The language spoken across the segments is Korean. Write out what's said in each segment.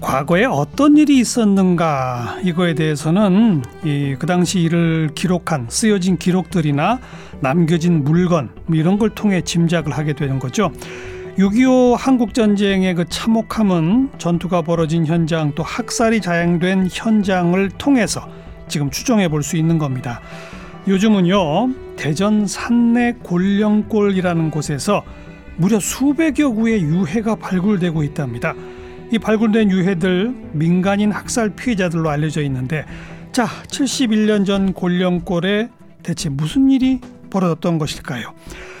과거에 어떤 일이 있었는가 이거에 대해서는 이 그 당시 일을 기록한 쓰여진 기록들이나 남겨진 물건 뭐 이런 걸 통해 짐작을 하게 되는 거죠. 6.25 한국전쟁의 그 참혹함은 전투가 벌어진 현장 또 학살이 자행된 현장을 통해서 지금 추정해 볼 수 있는 겁니다. 요즘은요, 대전 산내 골령골이라는 곳에서 무려 수백여 구의 유해가 발굴되고 있답니다. 이 발굴된 유해들 민간인 학살 피해자들로 알려져 있는데 자, 71년 전 골령골에 대체 무슨 일이 벌어졌던 것일까요?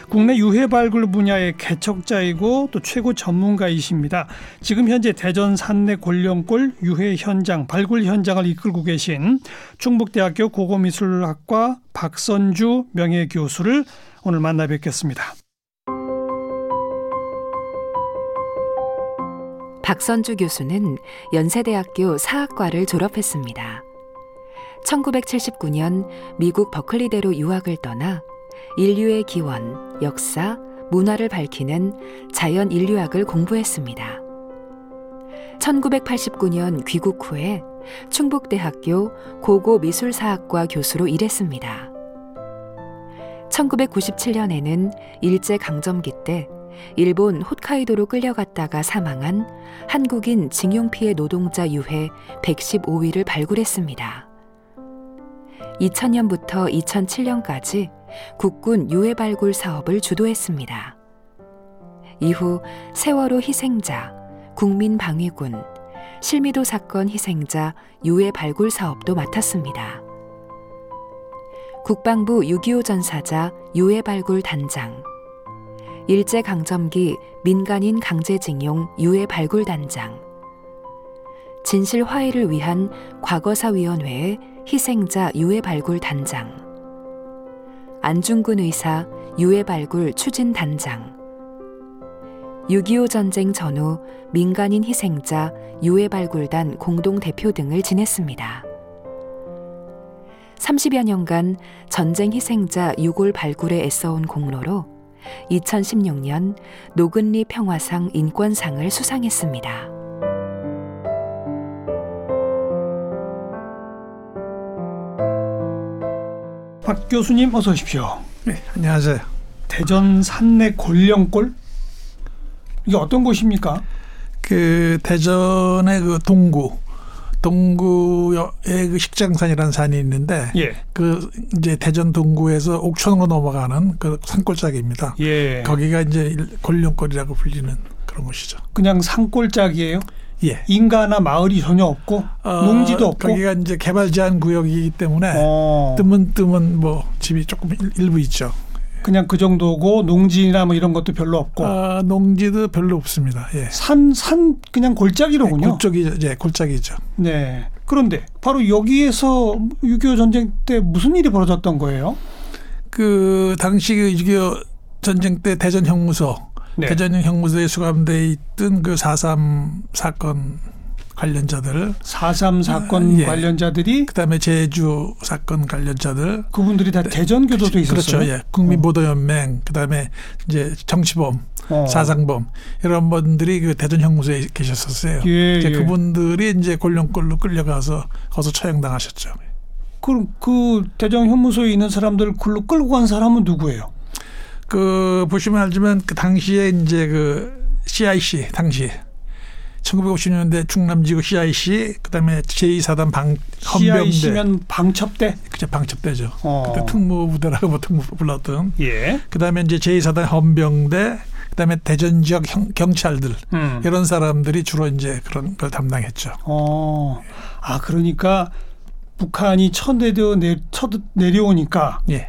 국내 유해 발굴 분야의 개척자이고 또 최고 전문가이십니다. 지금 현재 대전 산내 골령골 유해 현장 발굴 현장을 이끌고 계신 충북대학교 고고미술학과 박선주 명예 교수를 오늘 만나 뵙겠습니다. 박선주 교수는 연세대학교 사학과를 졸업했습니다. 1979년 미국 버클리대로 유학을 떠나 인류의 기원, 역사, 문화를 밝히는 자연 인류학을 공부했습니다. 1989년 귀국 후에 충북대학교 고고 미술사학과 교수로 일했습니다. 1997년에는 일제강점기 때 일본 홋카이도로 끌려갔다가 사망한 한국인 징용 피해 노동자 유해 115위를 발굴했습니다. 2000년부터 2007년까지 국군 유해 발굴 사업을 주도했습니다. 이후 세월호 희생자, 국민방위군, 실미도 사건 희생자 유해 발굴 사업도 맡았습니다. 국방부 6.25 전사자 유해 발굴 단장, 일제강점기 민간인 강제징용 유해 발굴 단장, 진실 화해를 위한 과거사위원회의 희생자 유해 발굴 단장, 안중근 의사 유해 발굴 추진 단장, 6.25 전쟁 전후 민간인 희생자 유해 발굴단 공동 대표 등을 지냈습니다. 30여 년간 전쟁 희생자 유골 발굴에 애써온 공로로 2016년 노근리 평화상 인권상을 수상했습니다. 박 교수님 어서 오십시오. 네, 안녕하세요. 대전 산내 골령골 이게 어떤 곳입니까? 그 대전의 그 동구 동구의 그 식장산이라는 산이 있는데 예. 그 이제 대전 동구에서 옥천으로 넘어가는 그 산골짜기입니다. 예. 거기가 이제 골령골이라고 불리는 그런 곳이죠. 그냥 산골짜기예요? 예. 인가나 마을이 전혀 없고 어, 농지도 없고 거기가 이제 개발 제한 구역이기 때문에 어, 뜨문뜨문 뭐 집이 조금 일- 일부 있죠. 그냥 그 정도고 농지나 뭐 이런 것도 별로 없고 아, 농지도 별로 없습니다. 예. 산 산 그냥 골짜기로군요. 골짜기 이제 골짜기죠. 네. 그런데 바로 여기에서 6.25 전쟁 때 무슨 일이 벌어졌던 거예요? 그 당시 그6.25 전쟁 때 대전 형무소 네. 대전 형무소에 수감돼 있던 그 4.3 사건 관련자들 4.3 사건 예. 관련자들이 그다음에 제주 사건 관련자들 그분들이 다 대전 교도소에 있었어요. 그렇죠. 예. 국민보도연맹 그다음에 이제 정치범 어. 사상범 이런 분들이 그 대전 형무소에 계셨었어요. 예, 이제 예. 그분들이 이제 골령골로 끌려가서 거기서 처형당하셨죠. 그럼 그 대전 현무소에 있는 사람들 글로 끌고 간 사람은 누구예요? 그 보시면 알지만 그 당시에 이제 그 CIC 당시 1950년대 충남지구 CIC 그다음에 제2사단 방 헌병대 CIC면 방첩대. 그죠 방첩대죠. 어. 그때 특무부대라고 뭐 특무 불렀던 예. 그다음에 이제 제2사단 헌병대 그다음에 대전 지역 형- 경찰들 음. 이런 사람들이 주로 이제 그런 걸 담당했죠. 어. 아 그러니까 북한이 내, 첫 내려오니까 예.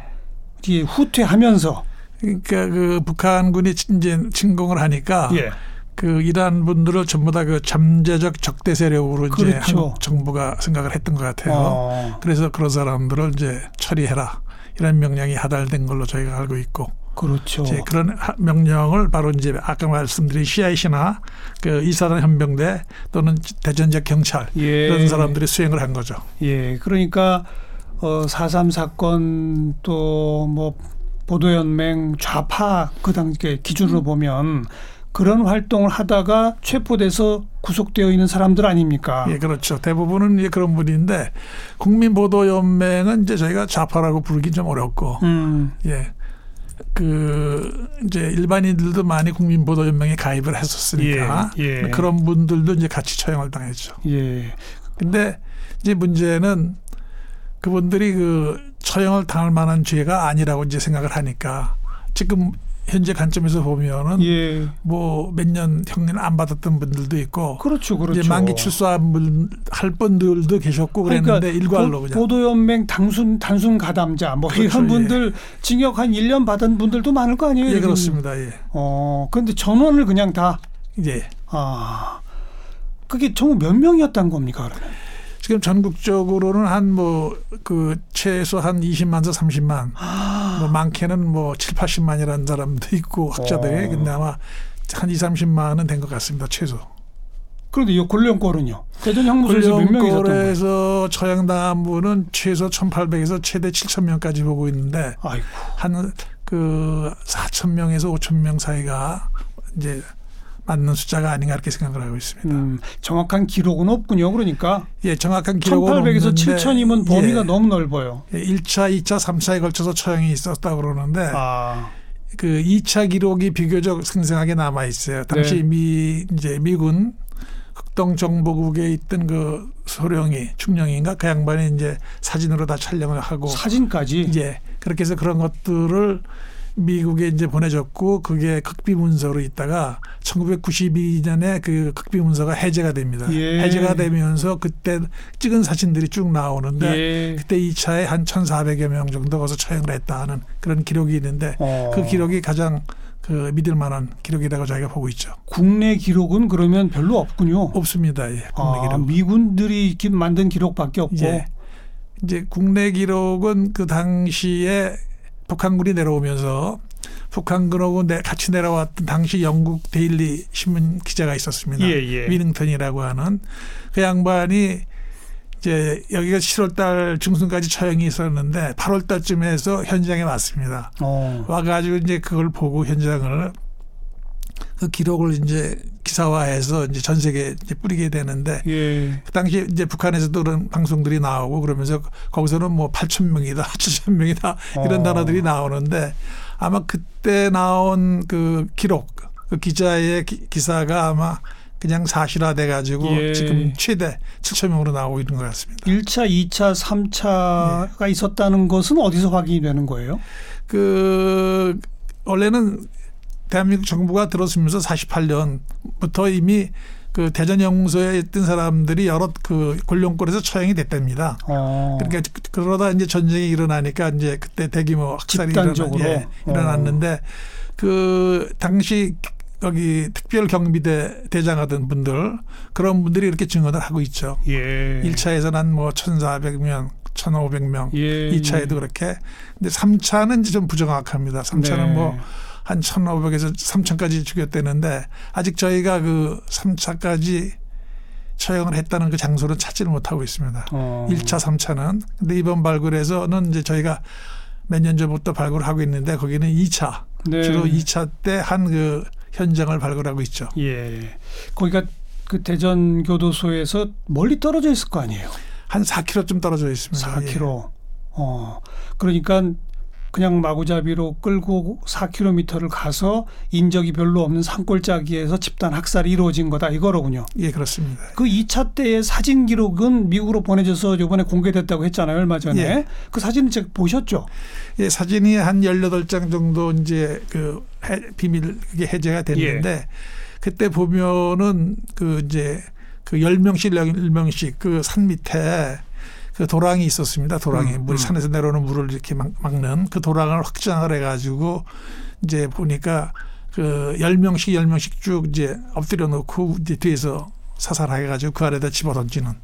후퇴하면서 그러니까 그 북한군이 이제 침공을 하니까 예. 그 이러한 분들을 전부 다 그 잠재적 적대 세력으로 이제 그렇죠. 한국 정부가 생각을 했던 것 같아요. 어, 그래서 그런 사람들을 이제 처리해라 이런 명령이 하달된 걸로 저희가 알고 있고 그렇죠. 이제 그런 하- 명령을 바로 이제 아까 말씀드린 CIC나 그 이사단 현병대 또는 대전적 경찰 예. 이런 사람들이 수행을 한 거죠. 예, 그러니까 어, 4.3 사건 또 뭐 보도연맹 좌파 그 당시 기준으로 보면 그런 활동을 하다가 체포돼서 구속되어 있는 사람들 아닙니까? 예, 그렇죠. 대부분은 이제 그런 분인데 국민보도연맹은 이제 저희가 좌파라고 부르기 좀 어렵고 음, 예. 그 이제 일반인들도 많이 국민보도연맹에 가입을 했었으니까 예, 예. 그런 분들도 이제 같이 처형을 당했죠. 예, 근데 이제 문제는 그분들이 그 처형을 당할 만한 죄가 아니라고 이제 생각을 하니까 지금 현재 관점에서 보면은 예, 뭐몇 년 형량 안 받았던 분들도 있고 그렇죠, 그렇죠. 이제 만기 출소한 분할 분들도 계셨고 그랬는데 일괄로 그냥 그러니까 보도연맹 단순 단순 가담자 뭐 그렇죠, 이런 예. 분들 징역 한 1년 받은 분들도 많을 거 아니에요? 예 지금? 그렇습니다. 예. 어, 근데 전원을 그냥 다 예. 아. 그게 총몇 명이었단 겁니까, 그러면? 지금 전국적으로는 한 뭐 그 최소 한 20만에서 30만 뭐 많게는 뭐 7, 80만이라는 사람도 있고 학자들이 어. 근데 아마 한 2, 30만은 된 것 같습니다. 최소. 그런데 이 권령골은요? 대전 형무소에서 몇 명이 있었던 거예요? 분은 최소 1,800에서 최대 7,000명까지 보고 있는데 아이고. 한그 4,000명에서 5,000명 사이가 이제 맞는 숫자가 아닌가 이렇게 생각을 하고 있습니다. 음, 정확한 기록은 없군요. 그러니까 예, 정확한 기록은 1800에서 없는데 7000이면 범위가 예, 너무 넓어요. 예, 1차, 2차, 3차에 걸쳐서 처형이 있었다 고 그러는데 아. 그 2차 기록이 비교적 생생하게 남아 있어요. 당시 네. 미 이제 미군 극동 정보국에 있던 그 소령이 충령인가 그 양반이 이제 사진으로 다 촬영을 하고 사진까지 이제 그렇게 해서 그런 것들을 미국에 이제 보내줬고 그게 극비 문서로 있다가 1992년에 그 극비 문서가 해제가 됩니다. 예. 해제가 되면서 그때 찍은 사진들이 쭉 나오는데 예. 그때 2차에 한 1,400여 명 정도 가서 처형을 했다 하는 그런 기록이 있는데 어. 그 기록이 가장 그 믿을 만한 기록이라고 저희가 보고 있죠. 국내 기록은 그러면 별로 없군요. 없습니다. 예. 국내 아, 기록. 미군들이 기- 만든 기록밖에 없고. 예. 이제 국내 기록은 그 당시에 북한군이 내려오면서 북한군하고 내- 같이 내려왔던 당시 영국 데일리 신문 기자가 있었습니다. 예, 예. 위닝턴이라고 하는 그 양반이 이제 여기가 7월달 중순까지 처형이 있었는데 8월달쯤에서 현장에 왔습니다. 어. 와가지고 이제 그걸 보고 현장을 그 기록을 이제 기사화해서 이제 전 세계에 이제 뿌리게 되는데 예. 그 당시 이제 북한에서도 그런 방송들이 나오고 그러면서 거기서는 뭐 8천 명이다, 7천 명이다 이런 어. 단어들이 나오는데 아마 그때 나온 그 기록, 그 기자의 기, 기사가 아마 그냥 사실화돼 가지고 예. 지금 최대 7천 명으로 나오고 있는 것 같습니다. 1차, 2차, 3차가 예. 있었다는 것은 어디서 확인이 되는 거예요? 그 원래는 대한민국 정부가 들어서면서 48년부터 이미 그 대전 영무소에 있던 사람들이 여러 그 권룡골에서 처형이 됐답니다. 어. 그러니까 그러다 이제 전쟁이 일어나니까 이제 그때 대규모 학살이 일어나? 예, 일어났는데 그 당시 여기 특별 경비대 대장하던 분들 그런 분들이 이렇게 증언을 하고 있죠. 예. 일 1차에서는 한뭐 1,400명, 1,500명, 예. 이 2차에도 그렇게. 근데 3차는 이제 좀 부정확합니다. 3차는 네. 뭐 한 1,500에서 3,000까지 죽였다는데 아직 저희가 그 3차까지 처형을 했다는 그 장소를 찾지를 못하고 있습니다. 어. 1차, 3차는. 근데 이번 발굴에서는 이제 저희가 몇 년 전부터 발굴하고 있는데 거기는 2차, 네. 주로 2차 때 한 그 현장을 발굴하고 있죠. 예. 거기가 그 대전 교도소에서 멀리 떨어져 있을 거 아니에요. 한 4km쯤 떨어져 있습니다. 4km. 어. 그러니까 그냥 마구잡이로 끌고 4km를 가서 인적이 별로 없는 산골짜기에서 집단 학살이 이루어진 거다 이거로군요. 예, 예, 그렇습니다. 그 2차 때의 사진 기록은 미국으로 보내져서 이번에 공개됐다고 했잖아요. 얼마 전에. 예. 그 사진은 제가 보셨죠? 예, 사진이 한 18장 정도 이제 그 해- 비밀 그게 해제가 됐는데 예. 그때 보면은 그 이제 그 10명씩 10명씩 그 산 밑에 그 도랑이 있었습니다. 도랑이 음, 물 음. 산에서 내려오는 물을 이렇게 막, 막는 그 도랑을 확장을 해 가지고 이제 보니까 그 10명씩 10명씩 쭉 이제 엎드려 놓고 이제 뒤에서 사살해 가지고 그 아래다 집어 던지는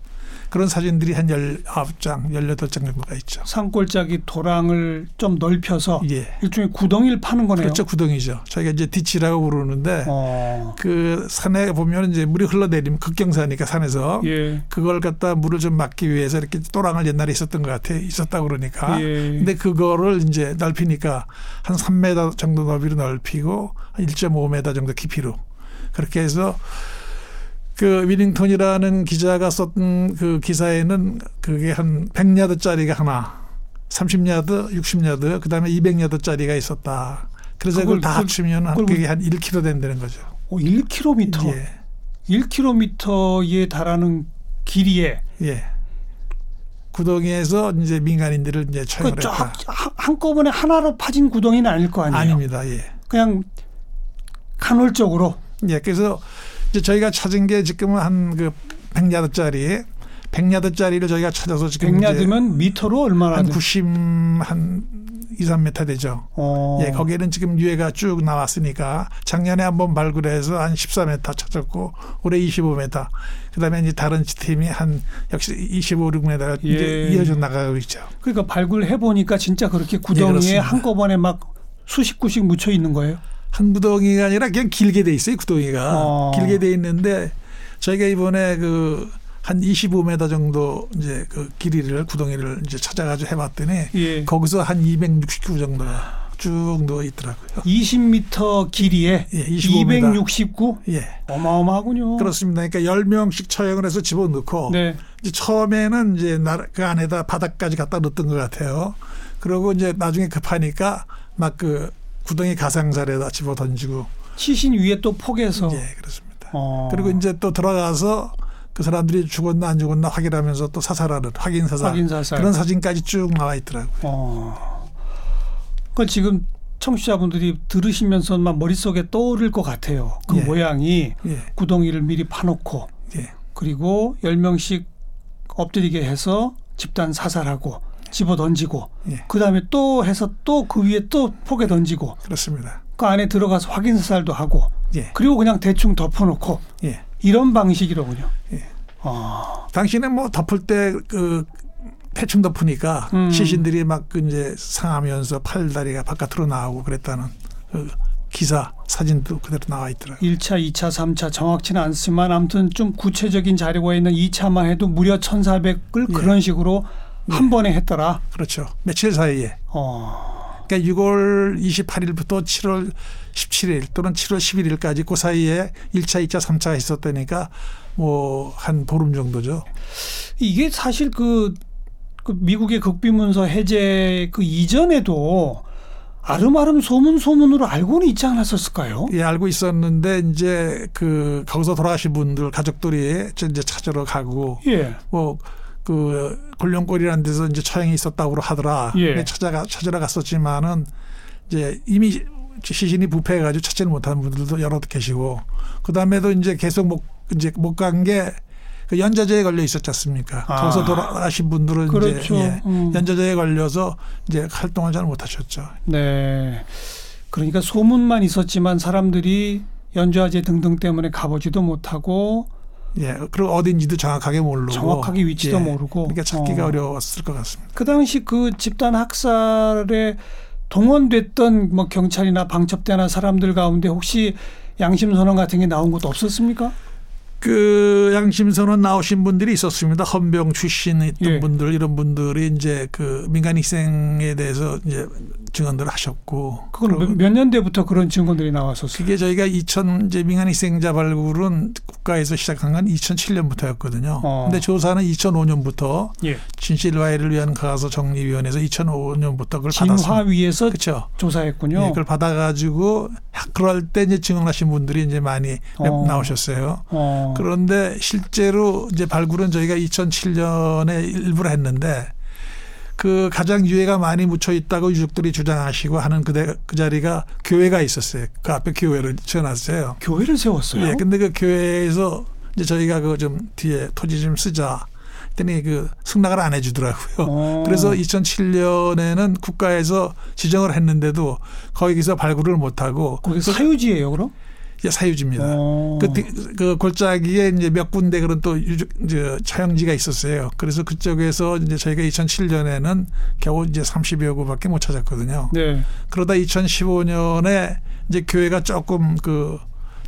그런 사진들이 한 19장, 18장 정도가 있죠. 산골짜기 도랑을 좀 넓혀서 예. 일종의 구덩이를 파는 거네요. 그렇죠. 구덩이죠. 저희가 이제 디치라고 부르는데 어. 그 산에 보면 이제 물이 흘러내리면 극경사니까 산에서 예. 그걸 갖다 물을 좀 막기 위해서 이렇게 또랑을 옛날에 있었던 것 같아. 있었다 그러니까. 예. 근데 그거를 이제 넓히니까 한 3m 정도 넓이로 넓히고 한 1.5m 정도 깊이로 그렇게 해서 그 위링턴이라는 기자가 썼던 그 기사에는 그게 한 100야드짜리가 하나, 30야드, 60야드, 그다음에 200야드짜리가 있었다. 그래서 그걸- 그걸 다 합치면 한 그걸 그게 한 1km 된다는 거죠. 오, 1km. 예. 1km에 달하는 길이에 예. 구덩이에서 이제 민간인들을 이제 처형을 그 했다. 한꺼번에 하나로 파진 구덩이는 아닐 거 아니에요. 아닙니다. 예. 그냥 간헐적으로 예. 그래서 이제 저희가 찾은 게 지금은 한그 100야드짜리 100야드짜리를 저희가 찾아서 지금 이제 100야드면 미터로 얼마나 한 돼? 90 한 2, 3m 되죠. 어. 예, 거기에는 지금 유해가 쭉 나왔으니까 작년에 한번 발굴해서 한 14m 찾았고 올해 25m. 그다음에 이제 다른 팀이 한 역시 25, 6m 예. 이제 이어져 나가고 있죠. 그러니까 발굴해 보니까 진짜 그렇게 구덩이에 예. 한꺼번에 막 수십 구씩 묻혀 있는 거예요. 한 구덩이가 아니라 그냥 길게 돼 있어요. 구덩이가 어. 길게 돼 있는데 저희가 이번에 그 한 25m 정도 이제 그 길이를 구덩이를 이제 찾아가지고 해봤더니 예. 거기서 한 269 정도가 쭉 누워 있더라고요. 20m 길이에 예, 25m. 269 예. 어마어마하군요. 그렇습니다. 그러니까 10명씩 처형을 해서 집어넣고 네. 이제 처음에는 이제 나- 그 안에다 바닥까지 갖다 넣었던 것 같아요. 그러고 이제 나중에 급하니까 막그 구덩이 가상자리에다 집어 던지고 시신 위에 또 포개서 예, 그렇습니다. 어. 그리고 이제 또 들어가서 그 사람들이 죽었나 안 죽었나 확인하면서 또 사살하는 확인 사살 확인 사살. 그런 사진까지 쭉 나와 있더라고요. 어. 그 지금 청취자분들이 들으시면서만 머릿속에 떠오를 것 같아요. 그 예. 모양이 예, 구덩이를 미리 파놓고 예, 그리고 10명씩 엎드리게 해서 집단 사살하고 집어 던지고 예. 그다음에 또 해서 또 그 위에 또 포개 던지고 그렇습니다. 그 안에 들어가서 확인 사살도 하고 예, 그리고 그냥 대충 덮어놓고 예. 이런 방식이로군요. 예. 아, 당신은 뭐 덮을 때그 대충 덮으니까 음. 시신들이 막그 이제 상하면서 팔다리가 바깥으로 나오고 그랬다는 그 기사 사진도 그대로 나와 있더라고요. 1차, 2차, 3차 정확치는 않지만 아무튼 좀 구체적인 자료가 있는 2차만 해도 무려 1,400을 예. 그런 식으로 한 번에 했더라. 그렇죠. 며칠 사이에. 어. 그러니까 6월 28일부터 7월 17일 또는 7월 11일까지 그 사이에 1차, 2차, 3차가 있었다니까 뭐 한 보름 정도죠. 이게 사실 그, 그 미국의 극비문서 해제 그 이전에도 아름아름 소문 소문으로 알고는 있지 않았었을까요? 예, 알고 있었는데 이제 그 거기서 돌아가신 분들 가족들이 이제 찾으러 가고 예. 뭐 그 골룡골이라는 데서 이제 처형이 있었다고 하더라. 예. 찾아가 찾으러 갔었지만은 이제 이미 시신이 부패해가지고 찾지를 못하는 분들도 여러 계시고 그 다음에도 이제 계속 못 이제 못 간 게 그 연좌제에 걸려 있었지 않습니까? 아. 거기서 돌아가신 분들은 그렇죠. 이제 예, 음. 연좌제에 걸려서 이제 활동을 잘 못하셨죠. 네. 그러니까 소문만 있었지만 사람들이 연좌제 등등 때문에 가보지도 못하고 예, 그리고 어딘지도 정확하게 모르고 정확하게 위치도 예, 모르고. 그러니까 찾기가 어. 어. 려웠을 것 같습니다. 그 당시 그 집단 학살에 동원됐던 뭐 경찰이나 방첩대나 사람들 가운데 혹시 양심 선언 같은 게 나온 것도 없었습니까? 그 양심선언 나오신 분들이 있었습니다. 헌병 출신 있던 예. 분들 이런 분들이 이제 그 민간 희생에 대해서 이제 증언들을 하셨고 그건 몇, 몇 년대부터 그런 증언들이 나왔었어요. 그게 저희가 2000 이제 민간 희생자 발굴은 국가에서 시작한 건 2007년부터였거든요. 어. 근데 조사는 2005년부터 예. 진실 화해를 위한 가서 정리위원회에서 2005년부터 그걸 받았습니다. 진화위에서 그렇죠. 조사했군요. 예, 그걸 받아가지고 그럴 때 이제 증언하신 분들이 이제 많이 어. 나오셨어요. 어. 그런데 실제로 이제 발굴은 저희가 2007년에 일부러 했는데 그 가장 유해가 많이 묻혀 있다고 유족들이 주장하시고 하는 그대 그 자리가 교회가 있었어요. 그 앞에 교회를 지어놨어요. 교회를 세웠어요. 예, 근데 그 교회에서 이제 저희가 그 좀 뒤에 토지 좀 쓰자. 했더니 그 승낙을 안 해주더라고요. 어. 그래서 2007년에는 국가에서 지정을 했는데도 거기서 발굴을 못하고 거기 사유지예요, 그럼? 이게 사유지입니다. 어. 그, 디- 그 골짜기에 이제 몇 군데 그런 또 유적, 이제 촬영지가 있었어요. 그래서 그쪽에서 이제 저희가 2007년에는 겨우 이제 30여 구밖에 못 찾았거든요. 네. 그러다 2015년에 이제 교회가 조금 그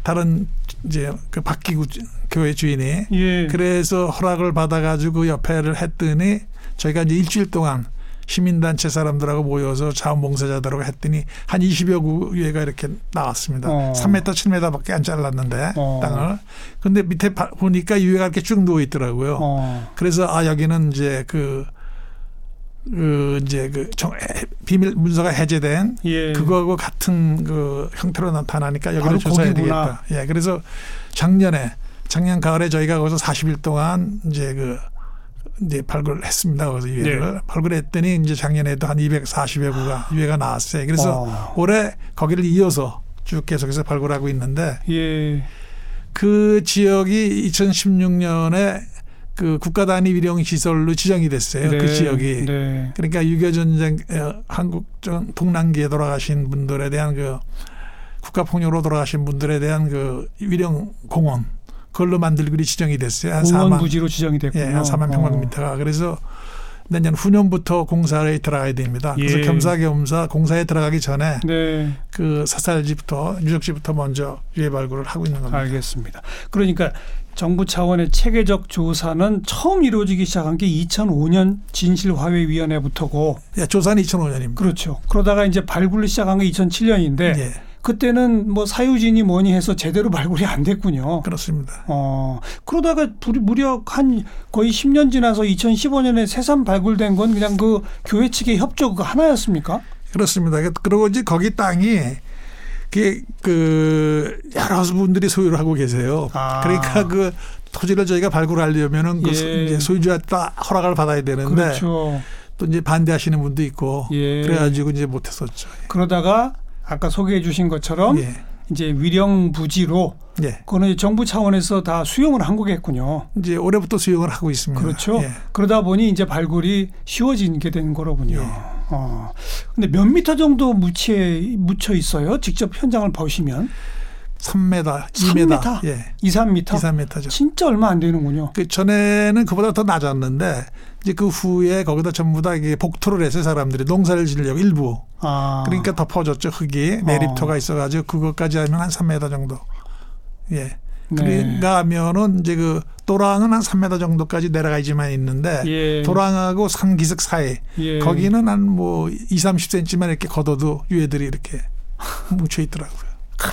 다른 이제 그 바뀌고 주- 교회 주인이 예. 그래서 허락을 받아가지고 옆에를 했더니 저희가 이제 일주일 동안 시민단체 사람들하고 모여서 자원봉사자들하고 했더니 한 20여 구회가 이렇게 나왔습니다. 어. 3m, 7m밖에 안 잘랐는데 어. 땅을. 근데 밑에 바- 보니까 유해가 이렇게 쭉 누워 있더라고요. 어. 그래서 아 여기는 이제 그, 그 이제 그 정, 해- 비밀 문서가 해제된 예. 그거하고 같은 그 형태로 나타나니까 여기를 조사해야 거기구나. 되겠다. 예, 그래서 작년에 작년 가을에 저희가 거기서 40일 동안 이제 그 이제 발굴을 했습니다. 거기서 유해를 네. 발굴했더니 이제 작년에도 한 240여 구가 유해가 나왔어요. 그래서 어. 올해 거기를 이어서 쭉 계속해서 발굴하고 있는데 예. 그 지역이 2016년에 그 국가 단위 위령 시설로 지정이 됐어요. 그 네. 지역이. 네. 그러니까 6.25 전쟁 어, 한국 전 동남기에 돌아가신 분들에 대한 그 국가 폭력으로 돌아가신 분들에 대한 그 위령 공원 그걸로 만들기로 지정이 됐어요. 한 공원 4만 부지로 지정이 됐군요. 예, 한 4만 평방미터가 그래서 내년 후년부터 공사에 들어가야 됩니다. 그래서 예. 겸사겸사 공사에 들어가기 전에 네. 그 사살지부터 유적지부터 먼저 유해 발굴을 하고 있는 겁니다. 알겠습니다. 그러니까 정부 차원의 체계적 조사는 처음 이루어지기 시작한 게 2005년 진실화훼위원회부터고 예, 조사는 2005년입니다. 그렇죠. 그러다가 이제 발굴을 시작한 게 2007년인데 예, 그때는 뭐 사유진이 뭐니 해서 제대로 발굴이 안 됐군요. 그렇습니다. 어 그러다가 불이 무려 한 거의 10년 지나서 2015년에 새삼 발굴된 건 그냥 그 교회 측의 협조 그 하나였습니까? 그렇습니다. 그리고 이제 거기 땅이 그 여러 분들이 소유를 하고 계세요. 아. 그러니까 그 토지를 저희가 발굴하려면은 그 예. 소유주한테 다 허락을 받아야 되는데 그렇죠. 또 이제 반대하시는 분도 있고 예. 그래가지고 이제 못했었죠. 그러다가 아까 소개해 주신 것처럼 예, 이제 위령 부지로 예. 그거는 정부 차원에서 다 수용을 한 거겠군요. 이제 올해부터 수용을 하고 있습니다. 그렇죠. 예. 그러다 보니 이제 발굴이 쉬워지게 된 거로군요. 예. 어. 근데 몇 미터 정도 묻혀 있어요? 직접 현장을 보시면 3m, 3m? 2m, 예, 2, 3미터. 2, 3m죠. 진짜 얼마 안 되는군요. 그 전에는 그보다 더 낮았는데 이제 그 후에 거기다 전부 다 이게 복토를 해서 사람들이 농사를 지으려고 일부 아. 그러니까 덮어졌죠 흙이 내립토가 있어가지고 그것까지 하면 한 3m 정도. 예. 네. 그러니까 하면은 이제 그 도랑은 한 3m 정도까지 내려가야지만 있는데 예. 도랑하고 산기슭 사이 예. 거기는 한 뭐 2, 30cm만 이렇게 걷어도 유해들이 이렇게 뭉쳐 있더라고요.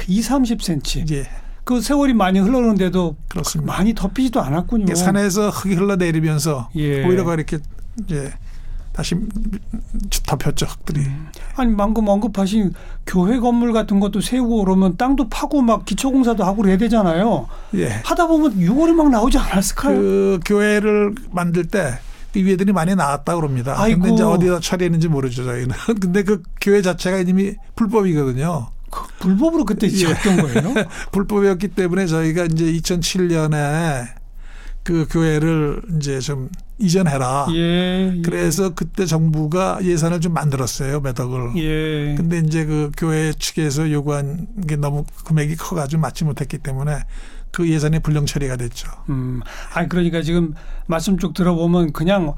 2, 30cm. 예, 그 세월이 많이 흘러는데도 그렇습니다. 많이 덮이지도 않았군요. 산에서 흙이 흘러내리면서 예. 오히려 이렇게 이제 다시 덮였죠 흙들이. 아니 방금 언급하신 교회 건물 같은 것도 세우고 그러면 땅도 파고 막 기초공사도 하고 그래야 되잖아요. 예. 하다 보면 6월이 막 나오지 않았을까요? 그 교회를 만들 때 위에들이 많이 나왔다 그럽니다. 아이고. 근데 이제 어디다 처리했는지 모르죠 저희는. 근데 그 교회 자체가 이미 불법이거든요. 그 불법으로 그때 예. 지었던 거예요? 불법이었기 때문에 저희가 이제 2007년에 그 교회를 이제 좀 이전해라. 예. 예. 그래서 그때 정부가 예산을 좀 만들었어요 매덕을. 예. 근데 이제 그 교회 측에서 요구한 게 너무 금액이 커가지고 맞지 못했기 때문에 그 예산이 불령 처리가 됐죠. 음. 아니 그러니까 지금 말씀 쭉 들어보면 그냥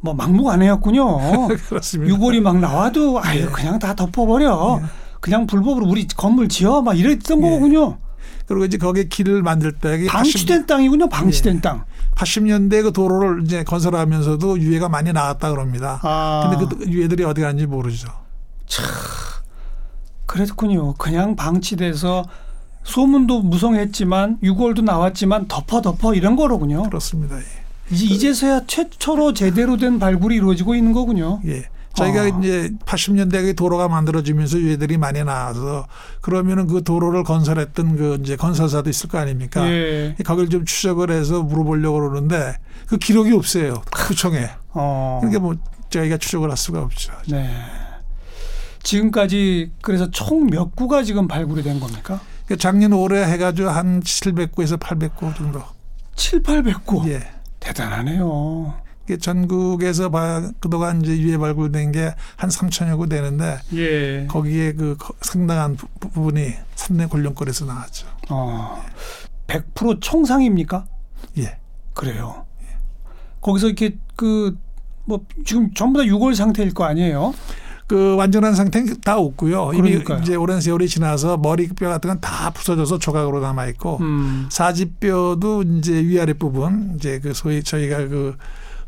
뭐 막무가내였군요. 그렇습니다. 6월이 막 나와도 아유 예. 그냥 다 덮어버려. 그냥 불법으로 우리 건물 지어 막 이랬던 예. 거군요. 그리고 이제 거기에 길을 만들 때 방치된 땅이군요. 방치된 예. 땅. 80년대 그 도로를 이제 건설하면서도 유해가 많이 나왔다 그럽니다. 아. 근데 그 유해들이 어디 갔는지 모르죠. 그랬군요. 그냥 방치돼서 소문도 무성했지만 6월도 나왔지만 덮어 덮어 이런 거로군요. 그렇습니다. 예. 이제 이제서야 최초로 제대로 된 발굴이 이루어지고 있는 거군요. 예. 저희가 아. 이제 80년대에 도로가 만들어지면서 유해들이 많이 나와서 그러면은 그 도로를 건설했던 그 이제 건설사도 있을 거 아닙니까? 예. 거기를 좀 추적을 해서 물어보려고 그러는데 그 기록이 없어요. 구청에. 어. 그러니까 뭐 저희가 추적을 할 수가 없죠. 네. 지금까지 그래서 총 몇 구가 지금 발굴이 된 겁니까? 그러니까 작년 올해 해가지고 한 700구에서 800구 정도. 7, 800구. 예. 대단하네요. 이게 전국에서 봐- 그동안 이제 유해 발굴된 게 한 3천여 구 되는데 예. 거기에 그 거- 상당한 부- 부분이 삼내 권령골에서 나왔죠. 어. 100% 총상입니까? 예. 그래요. 거기서 이렇게 그 뭐 지금 전부 다 6월 상태일 거 아니에요? 그 완전한 상태는 다 없고요. 이미 그러니까요. 이제 오랜 세월이 지나서 머리뼈 같은 건 다 부서져서 조각으로 남아 있고 음. 사지뼈도 이제 위아래 부분 이제 그 소위 저희가 그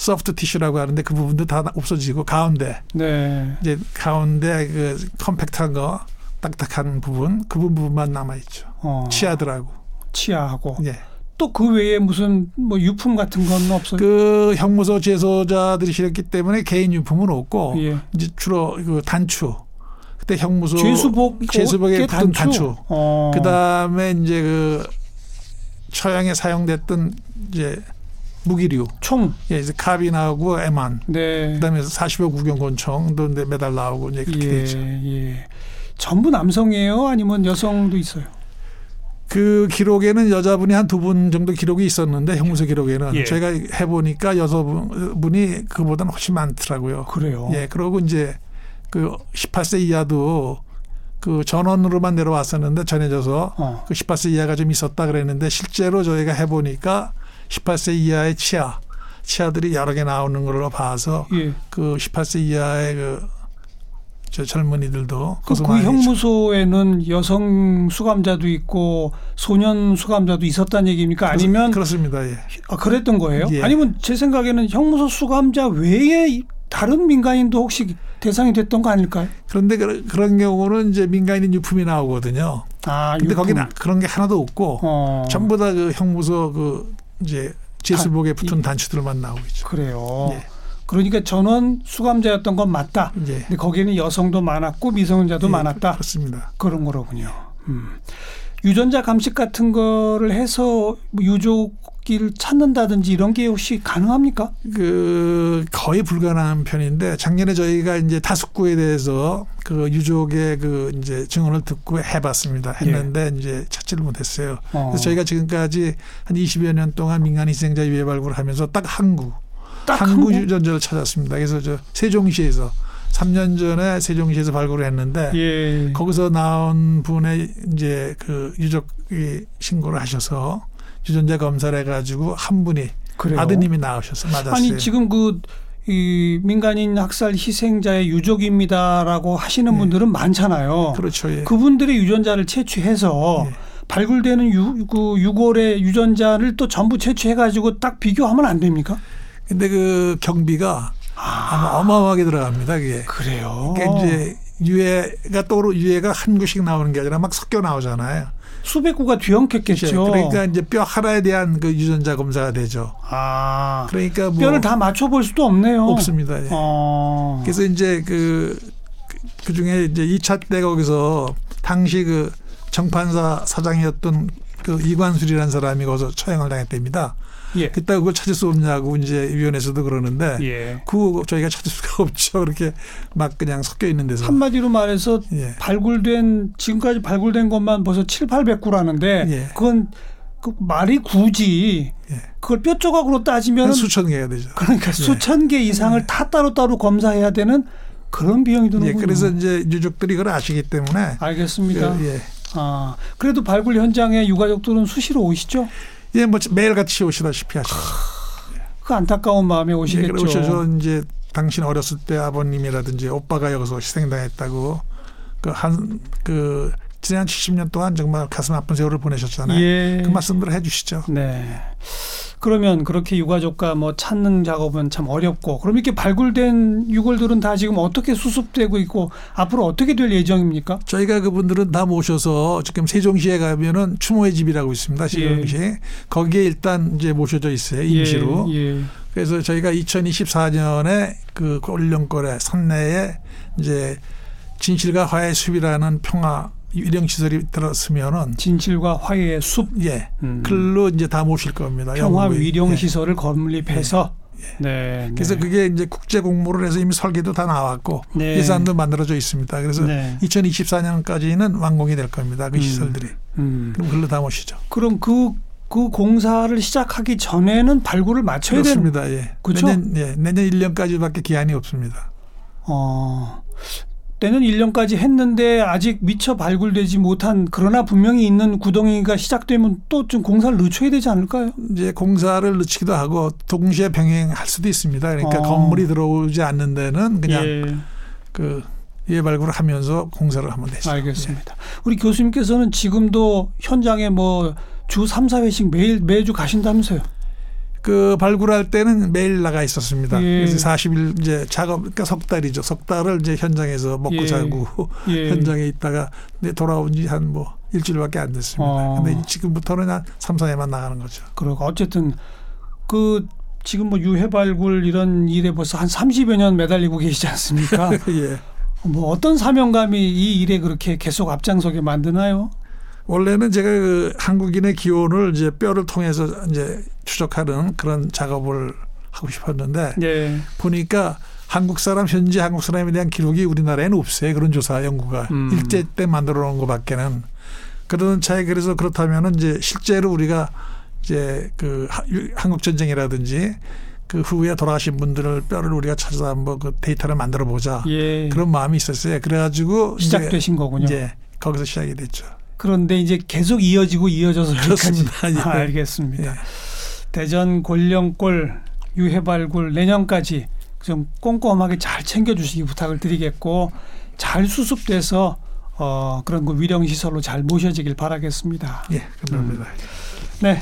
소프트 티슈라고 하는데 그 부분도 다 없어지고 가운데 네. 이제 가운데 그 컴팩트한 거 딱딱한 부분 그 부분만 남아 있죠. 어. 치아들하고. 치아하고 예. 또 그 외에 무슨 뭐 유품 같은 건 없어요? 그 형무소 제소자들이 실었기 때문에 개인 유품은 없고 예. 이제 주로 그 단추. 그때 형무소 죄수복 죄수복에 어깨 붙은 단추. 어. 그다음에 이제 그 처형에 사용됐던 이제 무기류. 총. 예, 이제 카빈하고 에만. 네. 그다음에 40여 구경 권총도 이제 매달 나오고 이제 그렇게 예, 되죠. 예. 전부 남성이에요? 아니면 여성도 있어요? 그 기록에는 여자분이 한 두 분 정도 기록이 있었는데 형무소 기록에는 예. 제가 해보니까 여성분이 그보다는 훨씬 많더라고요. 그래요. 예, 그러고 이제 그 18세 이하도 그 전원으로만 내려왔었는데 전해져서 어. 그 18세 이하가 좀 있었다 그랬는데 실제로 저희가 해보니까 18세 이하의 치아, 치아들이 여러 개 나오는 걸로 봐서 예. 그 18세 이하의 그 저 젊은이들도 그, 그. 형무소에는 여성 수감자도 있고 소년 수감자도 있었다는 얘기입니까? 아니면 그렇습니다. 예. 아, 그랬던 거예요? 예. 아니면 제 생각에는 형무소 수감자 외에 이- 다른 민간인도 혹시 대상이 됐던 거 아닐까요? 그런데 그- 그런 경우는 이제 민간인 유품이 나오거든요. 아, 근데 유품. 거기는 그런 게 하나도 없고 어, 전부 다 그 형무소 그 이제 제수복에 붙은 이- 단추들만 나오고 있죠. 그래요. 예. 그러니까 전원 수감자였던 건 맞다. 이제 근데 거기는 여성도 많았고 미성년자도 예, 많았다. 그렇습니다. 그런 거로군요. 음. 유전자 감식 같은 거를 해서 뭐 유족을 찾는다든지 이런 게 혹시 가능합니까? 그 거의 불가능한 편인데 작년에 저희가 이제 다숙구에 대해서 그 유족의 그 이제 증언을 듣고 해봤습니다. 했는데 이제 찾지를 못했어요. 예. 어. 그래서 저희가 지금까지 한 20여 년 동안 민간 희생자 유해 발굴을 하면서 딱 한구 딱 한구? 유전자를 찾았습니다. 그래서 저 세종시에서 3년 전에 세종시에서 발굴을 했는데 예. 거기서 나온 분의 이제 그 유족이 신고를 하셔서 유전자 검사를 해가지고 한 분이 그래요. 아드님이 나오셔서 맞았어요. 아니 지금 그 이 민간인 학살 희생자의 유족입니다라고 하시는 예. 분들은 많잖아요. 그렇죠. 예. 그분들의 유전자를 채취해서 예. 발굴되는 유, 그 유골의 유전자를 또 전부 채취해가지고 딱 비교하면 안 됩니까? 근데 그 경비가 아마 어마어마하게 들어갑니다. 그게. 그래요. 그러니까 이제 유해가 또 유해가 한 구씩 나오는 게 아니라 막 섞여 나오잖아요. 수백 구가 뒤엉켰겠죠. 그러니까 이제 뼈 하나에 대한 그 유전자 검사가 되죠. 아 그러니까 뭐 뼈를 다 맞춰 볼 수도 없네요. 없습니다. 예. 어. 그래서 이제 그, 그 중에 이제 2차 때 거기서 당시 그 정판사 사장이었던 그 이관술이라는 사람이 거기서 처형을 당했답니다. 예. 그때 그걸 찾을 수 없냐고 이제 위원회에서도 그러는데 예. 그 저희가 찾을 수가 없죠. 그렇게 막 그냥 섞여 있는 데서. 한마디로 말해서 예. 발굴된 지금까지 발굴된 것만 벌써 7, 800구라는데 예. 그건 그 말이 굳이 예. 그걸 뼈 조각으로 따지면 한 수천 개가 되죠. 그러니까 수천 개 이상을 다 따로따로 검사해야 되는 그런 비용이 예, 드는군요. 그래서 이제 유족들이 그걸 아시기 때문에 알겠습니다. 그, 예. 아 그래도 발굴 현장에 유가족들은 수시로 오시죠? 예, 뭐 매일 같이 오시다시피 하시죠. 그 안타까운 마음에 예, 오시겠죠. 그래 오셔서 이제 당신 어렸을 때 아버님이라든지 오빠가 여기서 희생당했다고 그한그 지난 70년 동안 정말 가슴 아픈 세월을 보내셨잖아요. 예. 그 말씀들을 해주시죠. 네. 그러면 그렇게 유가족과 뭐 찾는 작업은 참 어렵고 그럼 이렇게 발굴된 유골들은 다 지금 어떻게 수습되고 있고 앞으로 어떻게 될 예정입니까? 저희가 그분들은 다 모셔서 지금 세종시에 가면은 추모의 집이라고 있습니다. 세종시 거기에 일단 이제 모셔져 있어요 임시로. 예. 예. 그래서 저희가 2024년에 그 올령골의 산내에 이제 진실과 화해 숲이라는 평화 위령 시설이 들었으면은 진실과 화해의 숲, 예 음. 글로 이제 다 모실 겁니다. 평화. 위령 예. 시설을 건립해서 네. 그래서 네. 그게 이제 국제 공모를 해서 이미 설계도 다 나왔고 네. 예산도 만들어져 있습니다. 그래서 네. 2024년까지는 완공이 될 겁니다. 그 음. 시설들이. 음. 그럼 글로 다 모시죠. 그럼 그그 공사를 시작하기 전에는 발굴을 마쳐야 그렇습니다. 예. 그쵸? 내년 예, 내년 1년까지밖에 기한이 없습니다. 어. 때는 1년까지 했는데 아직 미처 발굴되지 못한 그러나 분명히 있는 구덩이가 시작되면 또 좀 공사를 늦춰야 되지 않을까요? 이제 공사를 늦추기도 하고 동시에 병행할 수도 있습니다. 그러니까 어. 건물이 들어오지 않는 데는 그냥 예, 그 예발굴을 하면서 공사를 하면 되죠. 알겠습니다. 우리 교수님께서는 지금도 현장에 뭐 주 3, 4회씩 매일 매주 가신다면서요? 그 발굴할 때는 매일 나가 있었습니다. 예. 그래서 40일 이제 작업 그러니까 석 달이죠. 석 달을 이제 현장에서 먹고 예. 자고 예. 현장에 있다가 돌아온 지 한 뭐 일주일밖에 안 됐습니다. 어. 근데 지금부터는 한 3, 4회만 나가는 거죠. 그러고 어쨌든 그 지금 뭐 유해 발굴 이런 일에 벌써 한 30여 년 매달리고 계시지 않습니까? 예. 뭐 어떤 사명감이 이 일에 그렇게 계속 앞장서게 만드나요? 원래는 제가 그 한국인의 기원을 이제 뼈를 통해서 이제 추적하는 그런 작업을 하고 싶었는데 예. 보니까 한국 사람 현재 한국 사람에 대한 기록이 우리나라에는 없어요. 그런 조사 연구가 음. 일제 때 만들어 놓은 것밖에는 그러던 차에 그래서 그렇다면은 이제 실제로 우리가 이제 그 한국 전쟁이라든지 그 후에 돌아가신 분들을 뼈를 우리가 찾아서 한번 그 데이터를 만들어 보자 예. 그런 마음이 있었어요. 그래가지고 이제- 시작되신 거군요. 이제 거기서 시작이 됐죠. 그런데 이제 계속 이어지고 이어져서 여기까지. 그렇습니다. 예. 아, 알겠습니다. 예. 대전 골령골 유해 발굴 내년까지 좀 꼼꼼하게 잘 챙겨주시기 부탁을 드리겠고 잘 수습돼서 어, 그런 그 위령 시설로 잘 모셔지길 바라겠습니다. 예, 감사합니다. 네,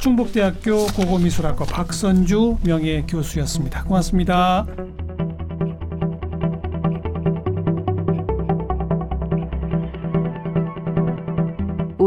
충북대학교 고고미술학과 박선주 명예 교수였습니다. 고맙습니다.